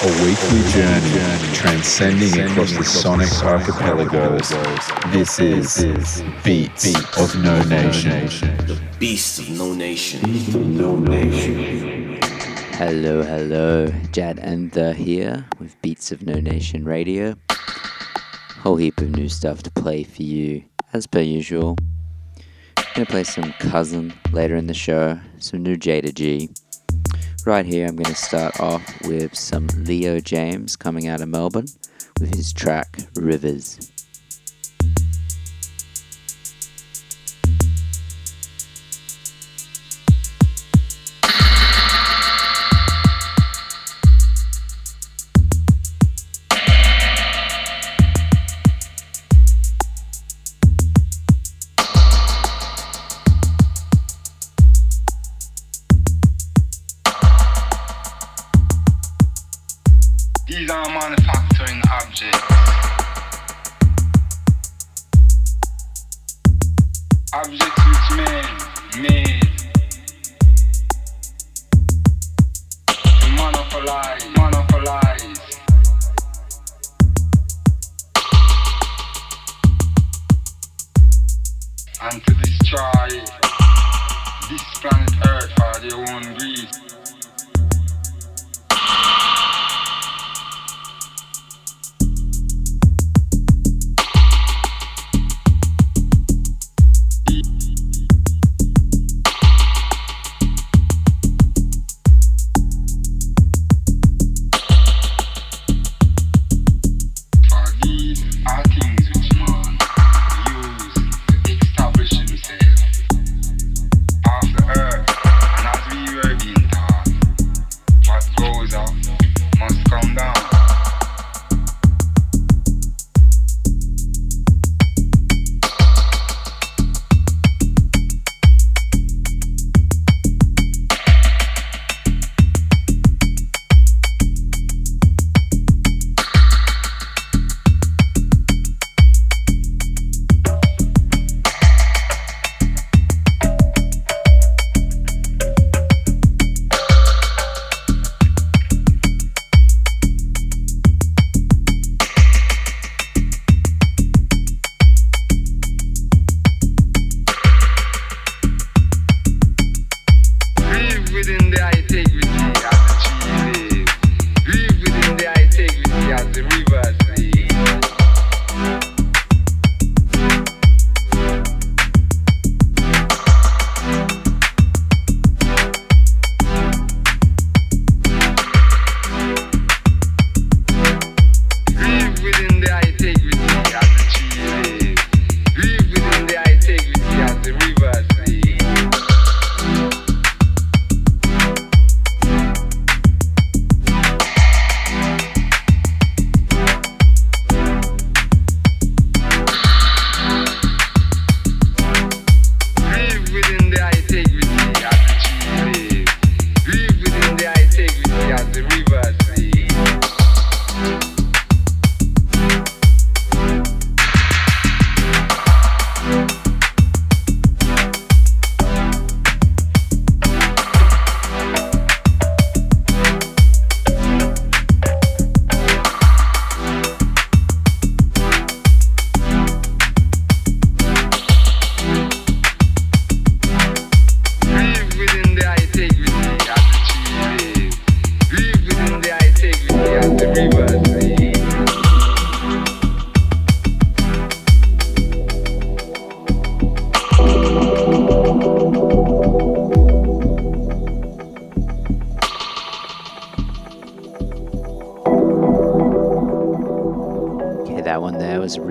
A weekly journey transcending across the sonic archipelagos. This is Beats of No Nation. The Beast of No Nation. No Nation. Hello, hello. Jad and the here with Beats of No Nation Radio. Whole heap of new stuff to play for you, as per usual. Gonna play some Cousin later in the show, some new Jayda G. Right here, I'm gonna start off with some Leo James coming out of Melbourne with his track Rivers.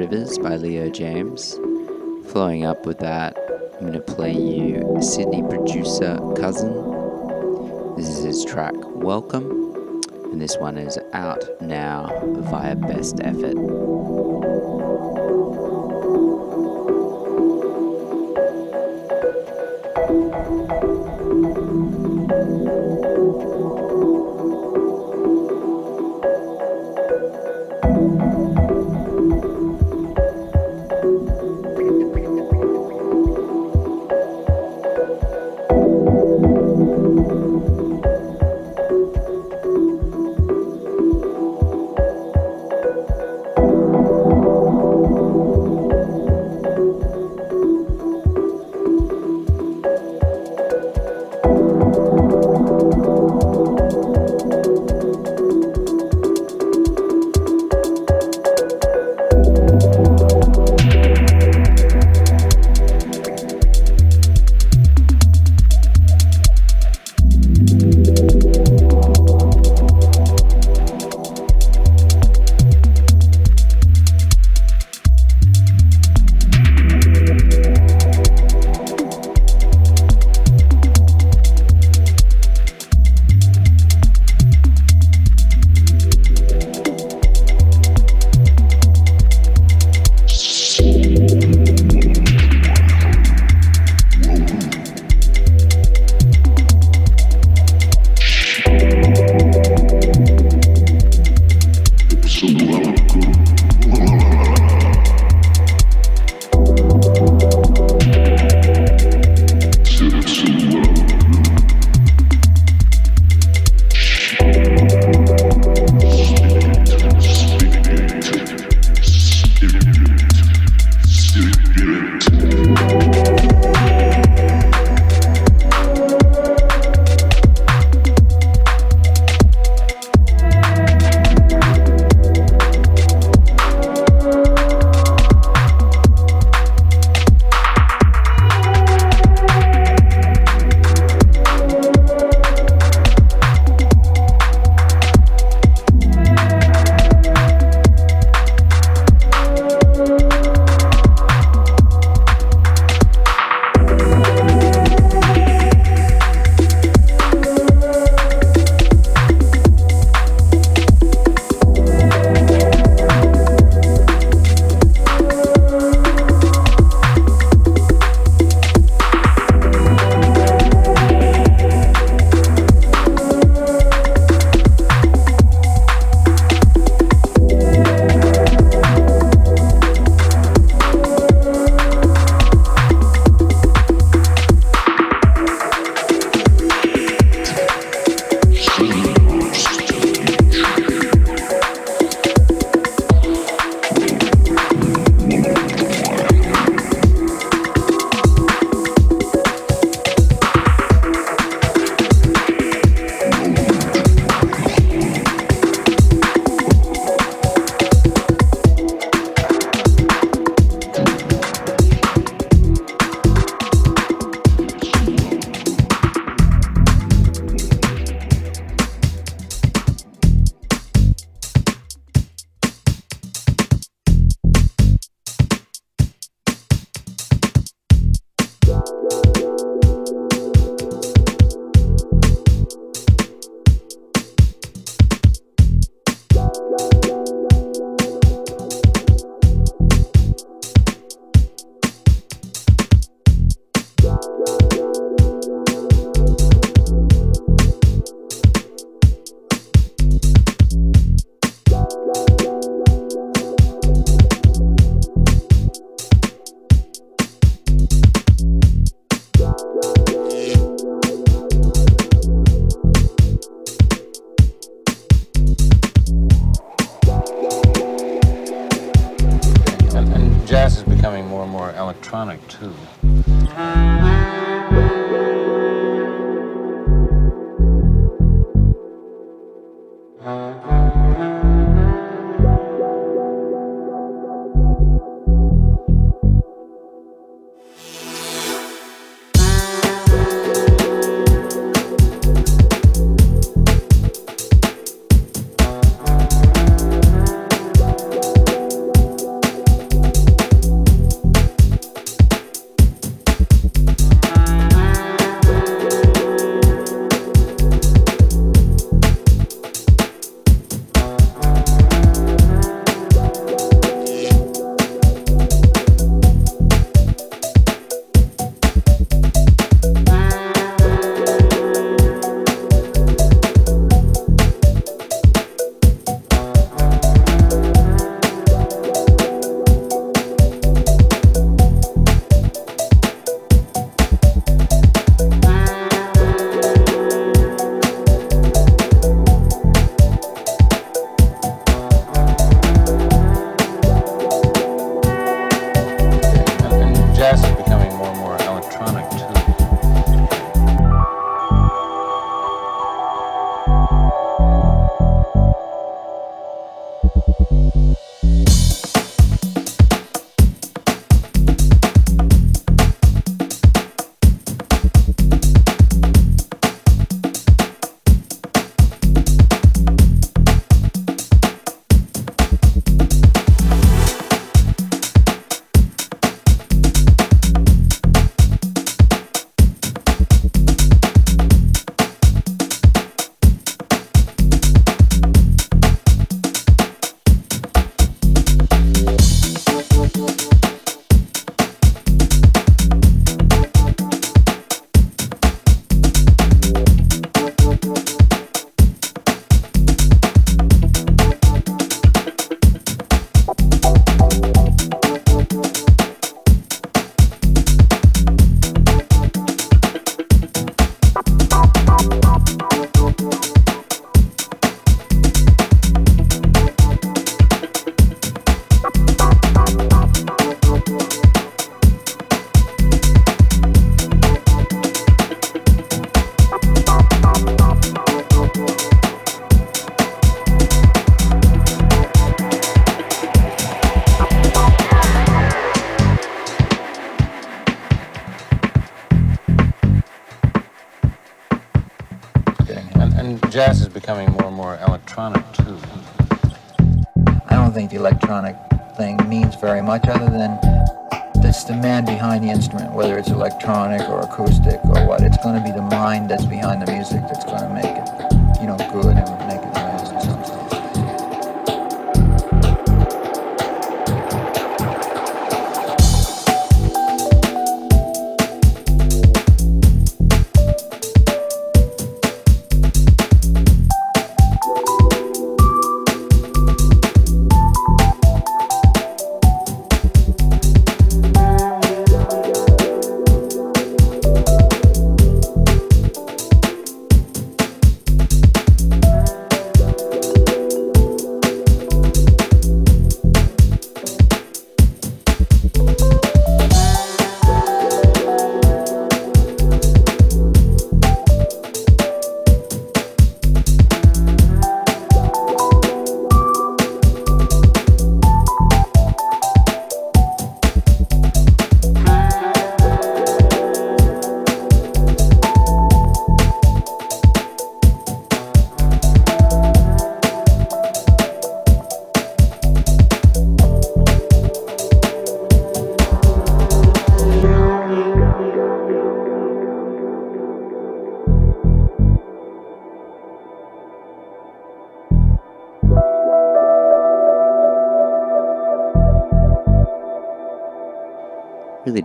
Rivers by Leo James. Flowing up with that, I'm going to play you Sydney producer Cousin. This is his track Welcome, and this one is out now via Best Effort.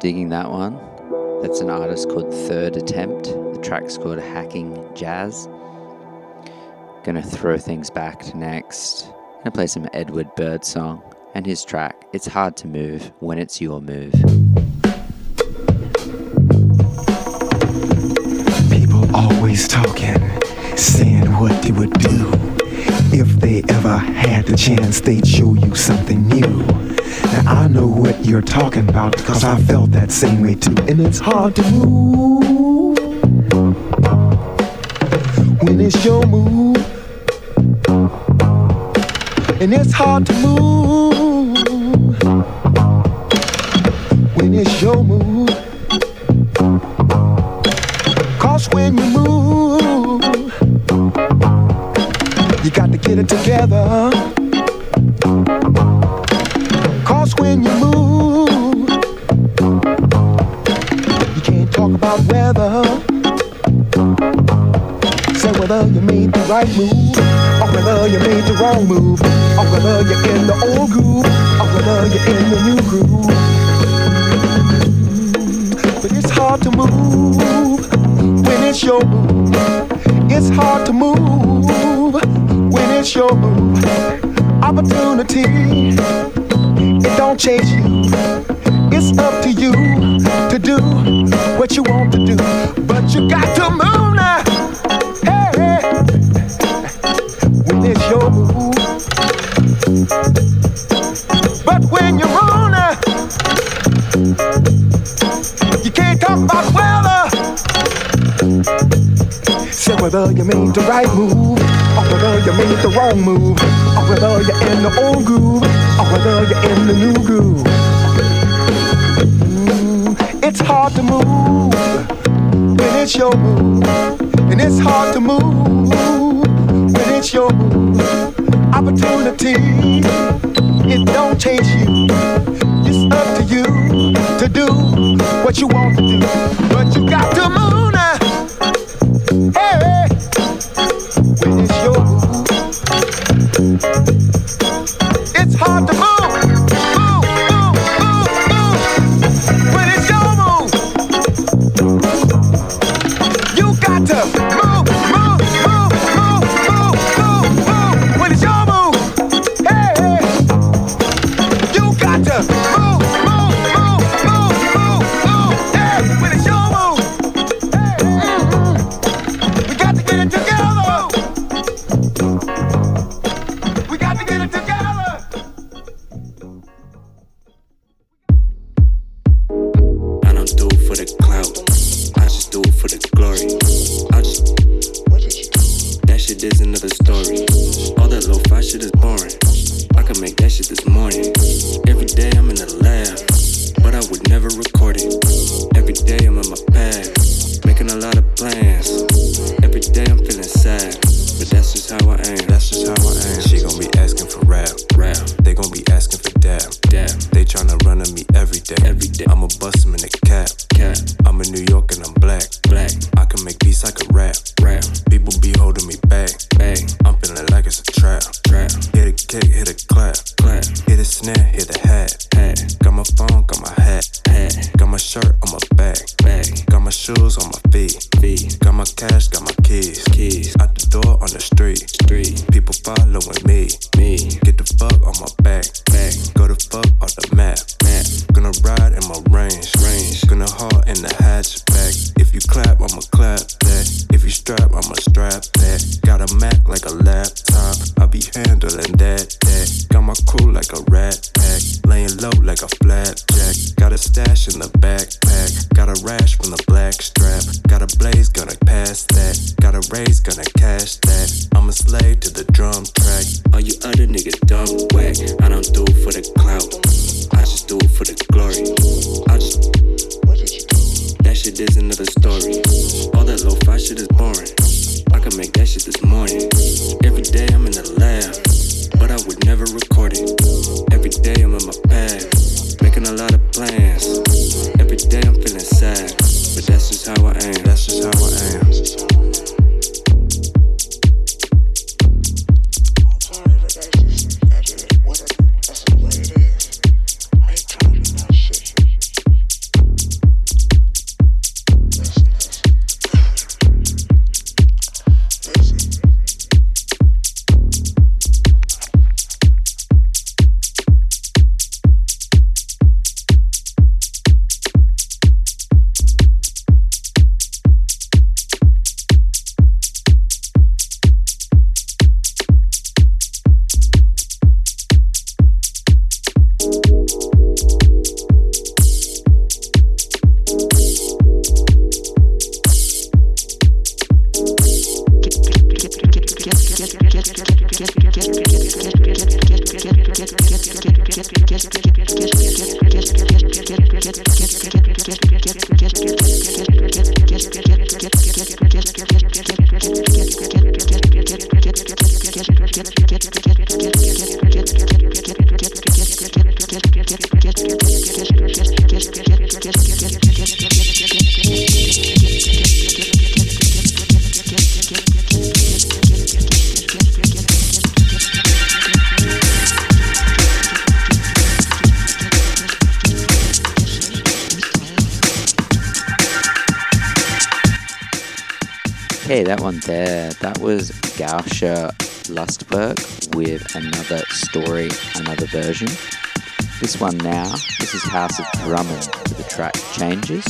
Digging that one. That's an artist called Third Attempt. The track's called Hacking Jazz. Gonna throw things back to next. Gonna play some Edward Birdsong and his track It's Hard to Move When It's Your Move. People always talking, saying what they would do. If they ever had the chance, they'd show you something new. Now I know what you're talking about, cause I felt that same way too. And it's hard to move when it's your move. And it's hard to move when it's your move. Wrong move, or whether you're in the old groove, or whether you're in the new groove. But it's hard to move when it's your move. It's hard to move when it's your move. Opportunity, it don't chase you. It's up to you to do what you want to do. But you got to the right move, or whether you made the wrong move, or whether you're in the old groove, or whether you're in the new groove. Mm, it's hard to move when it's your move, and it's hard to move when it's your move. Opportunity, it don't chase you. It's up to you to do what you want to do, but you got to move now. Cash, got my keys. keys, Out the door on the street. street, People following me. me, Get the fuck on my back. back, Go the fuck off the map. map, Gonna ride in my range. Range. Gonna haul in the hatchback. If you clap, I'ma clap strap, I'ma strap that. Got a Mac like a laptop. I be handling that. That. Got my crew like a rat pack. Laying low like a flapjack. Got a stash in the backpack. Got a rash from the black strap. Got a blaze, gonna pass that. Got a raise, gonna cash that. I'm a slave to the drum track. All you other niggas dumb whack. I don't do it for the clout. I just do it for the glory. I just. That shit is another story. All that low fi shit is boring. I could make that shit this morning. Every day I'm in the lab, but I would never record it. Every day I'm in my pad, making a lot of plans. Every day I'm feeling sad, but that's just how I am. That's just how I am. Okay, that one there, that was Gauscher Lustberg with another story, another version. This one now, this is House of Drummond for the track Changes.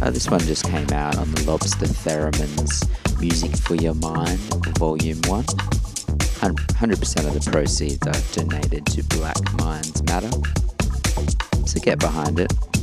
Uh, this one just came out on the Lobster Theremin's Music for Your Mind, Volume 1. 100% of the proceeds are donated to Black Minds Matter. So get behind it.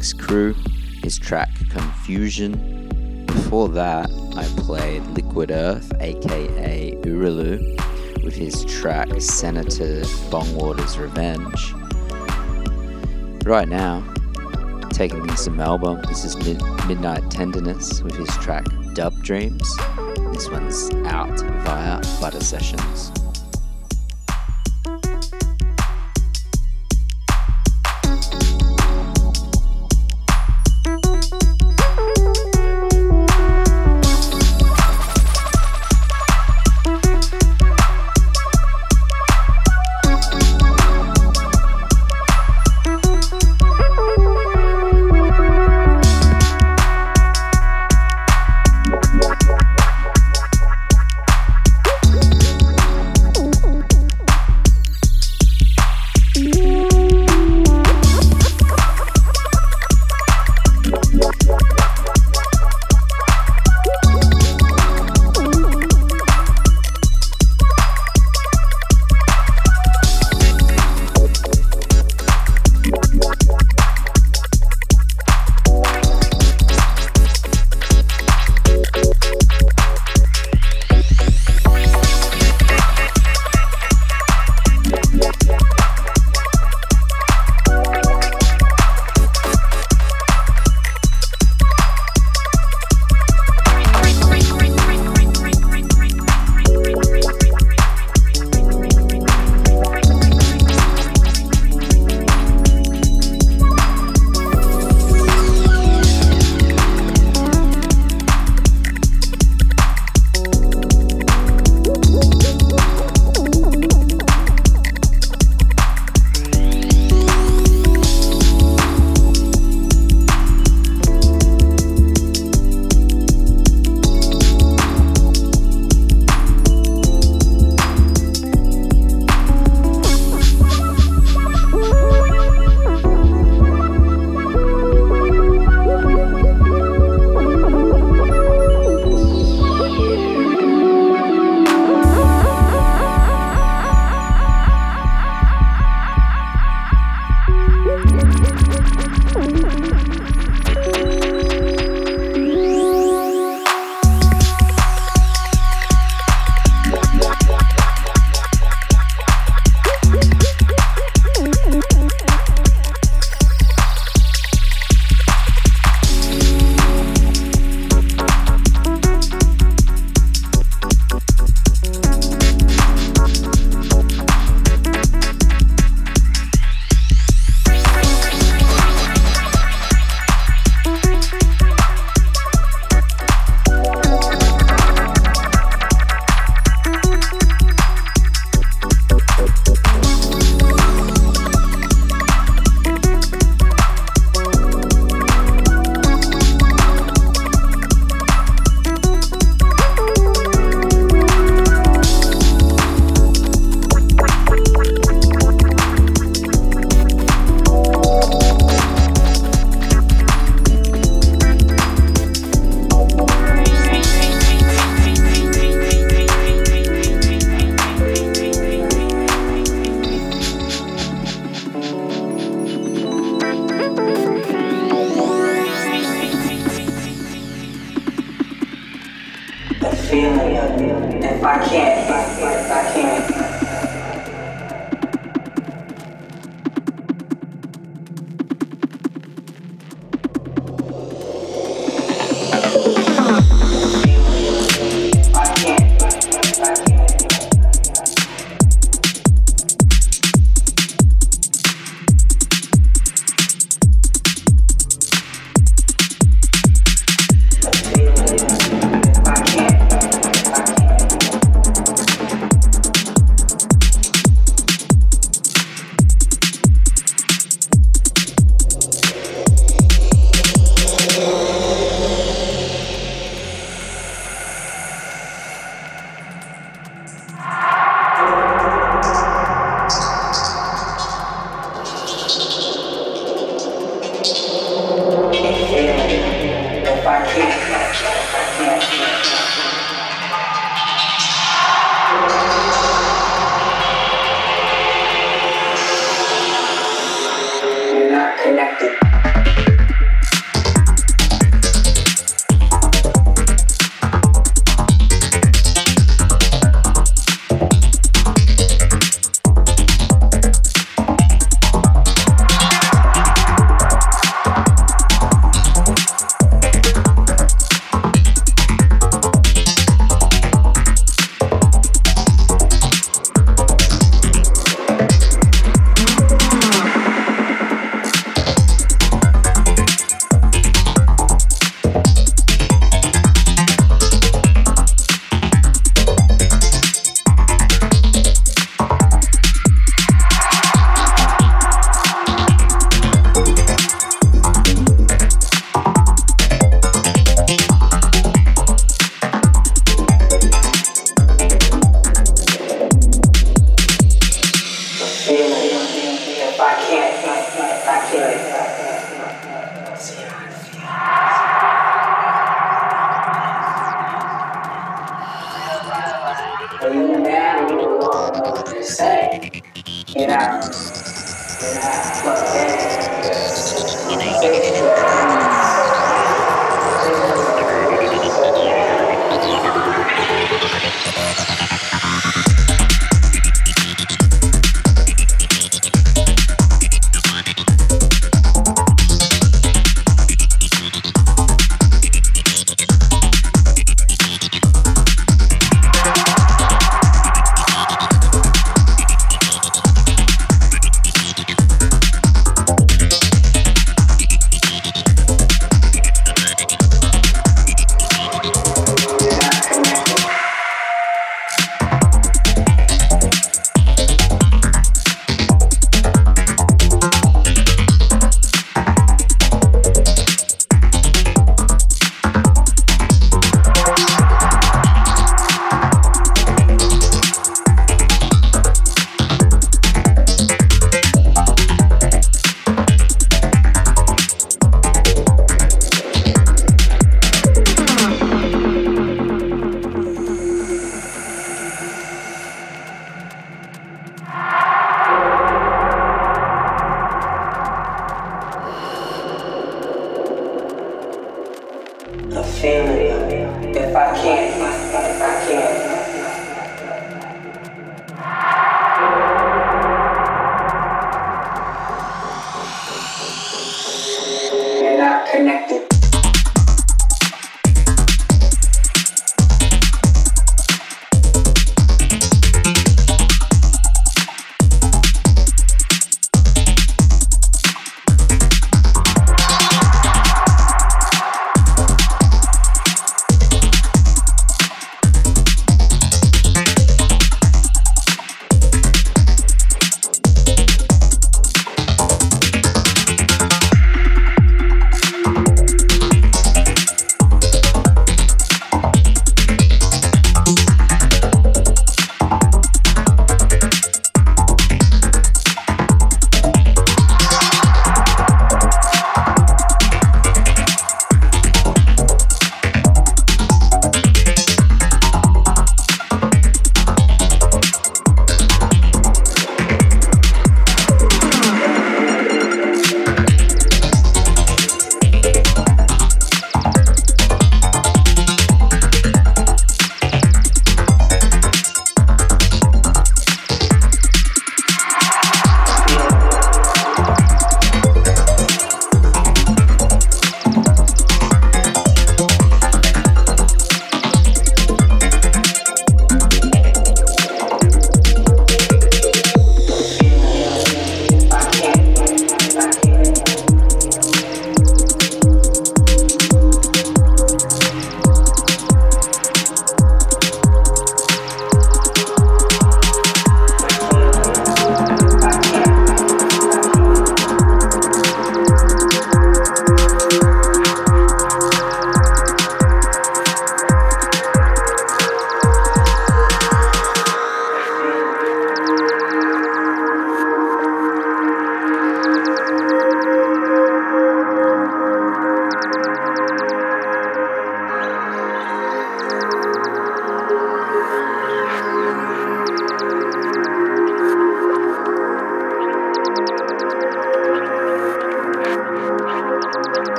Crew, his track Confusion. Before that, I played Liquid Earth, aka Uralu, with his track Senator Bongwater's Revenge. Right now, taking things to Melbourne, this is Mid- Midnight Tenderness with his track Dub Dreams. This one's out via Butter Sessions.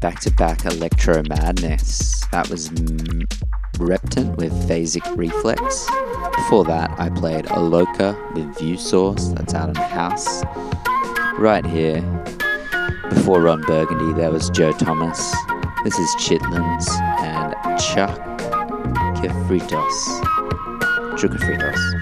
Back to back Electro Madness. That was M- Reptant with Phasic Reflex. Before that, I played Aloka with View Source, that's out in the house. Right here, before Ron Burgundy, there was Joe Thomas. This is Chitlins and Chuck Kefritos. Chukafritos.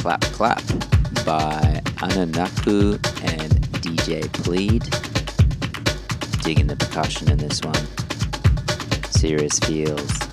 Clap Clap by Ananaku and DJ Plead. Digging the percussion in this one. Serious feels.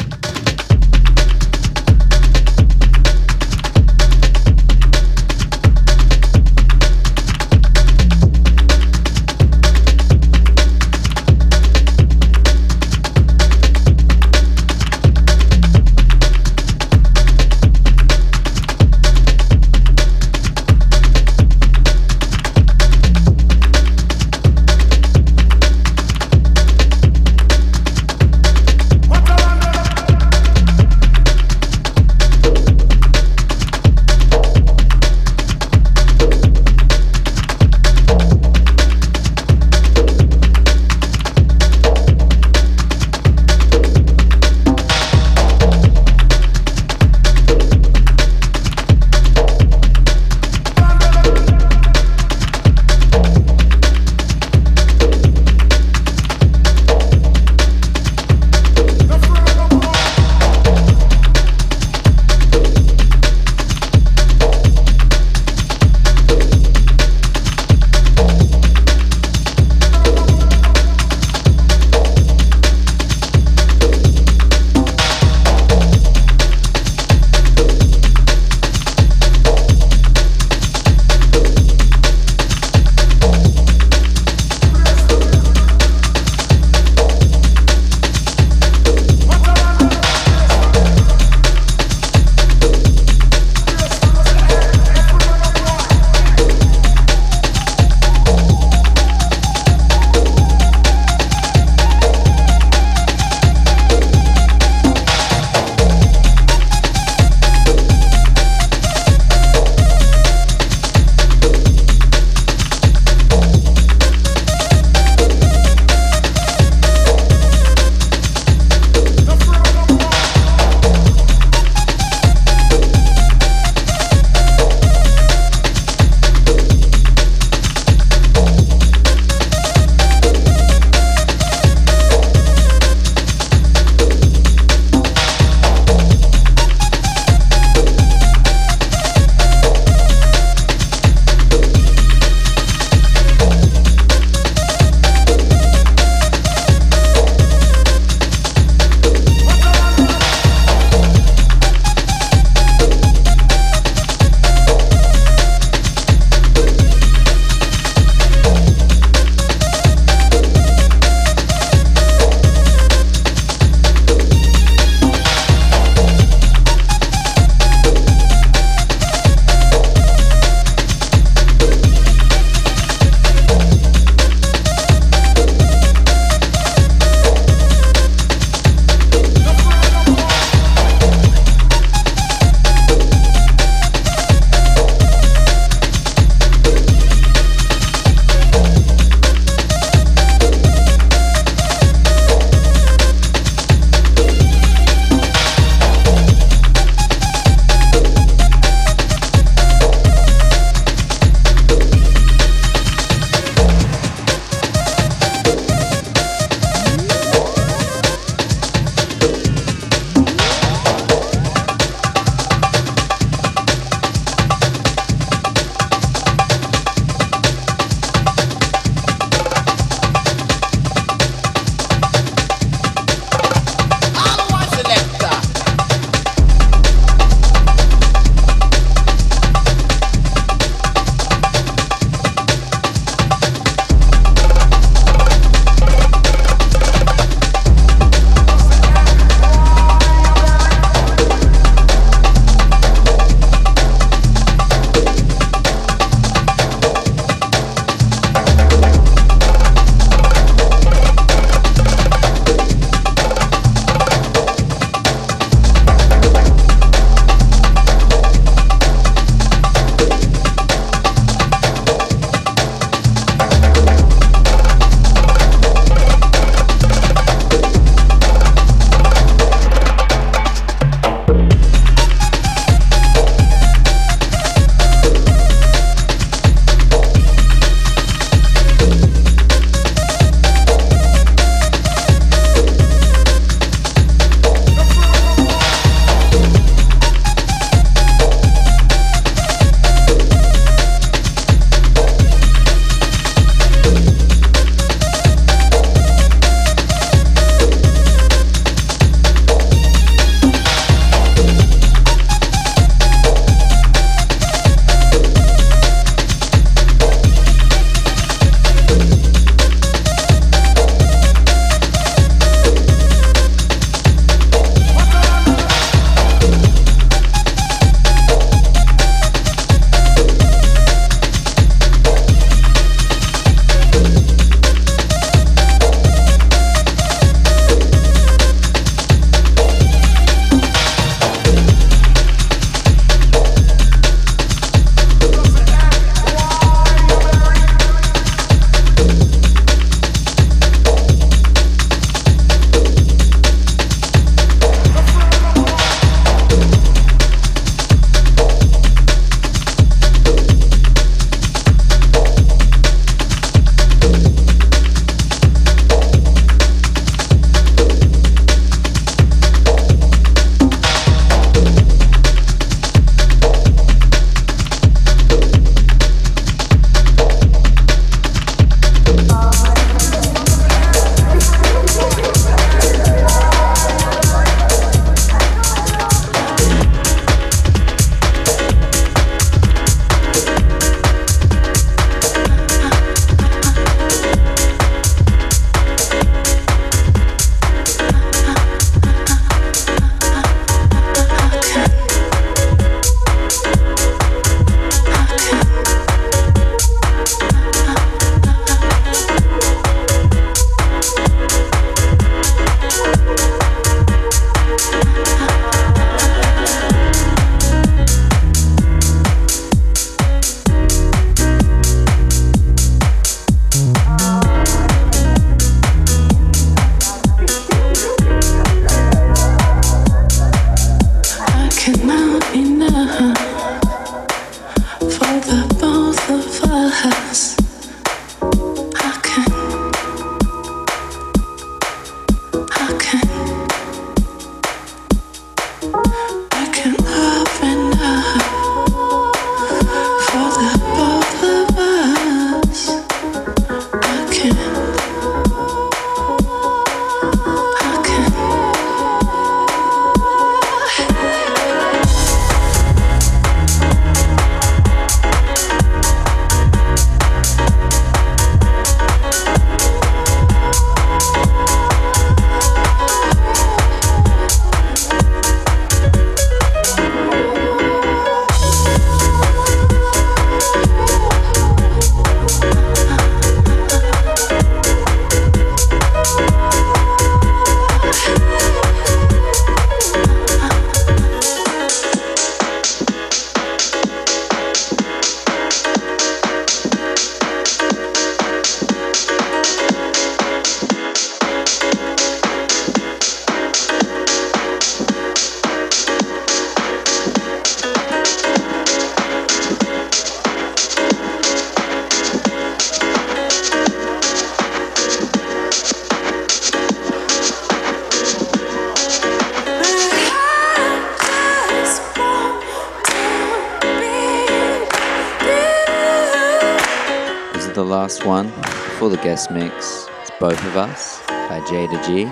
Guest mix. It's Both of Us by Jayda G.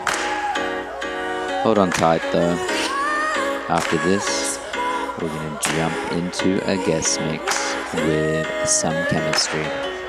Hold on tight though. After this, we're gonna jump into a guest mix with some chemistry.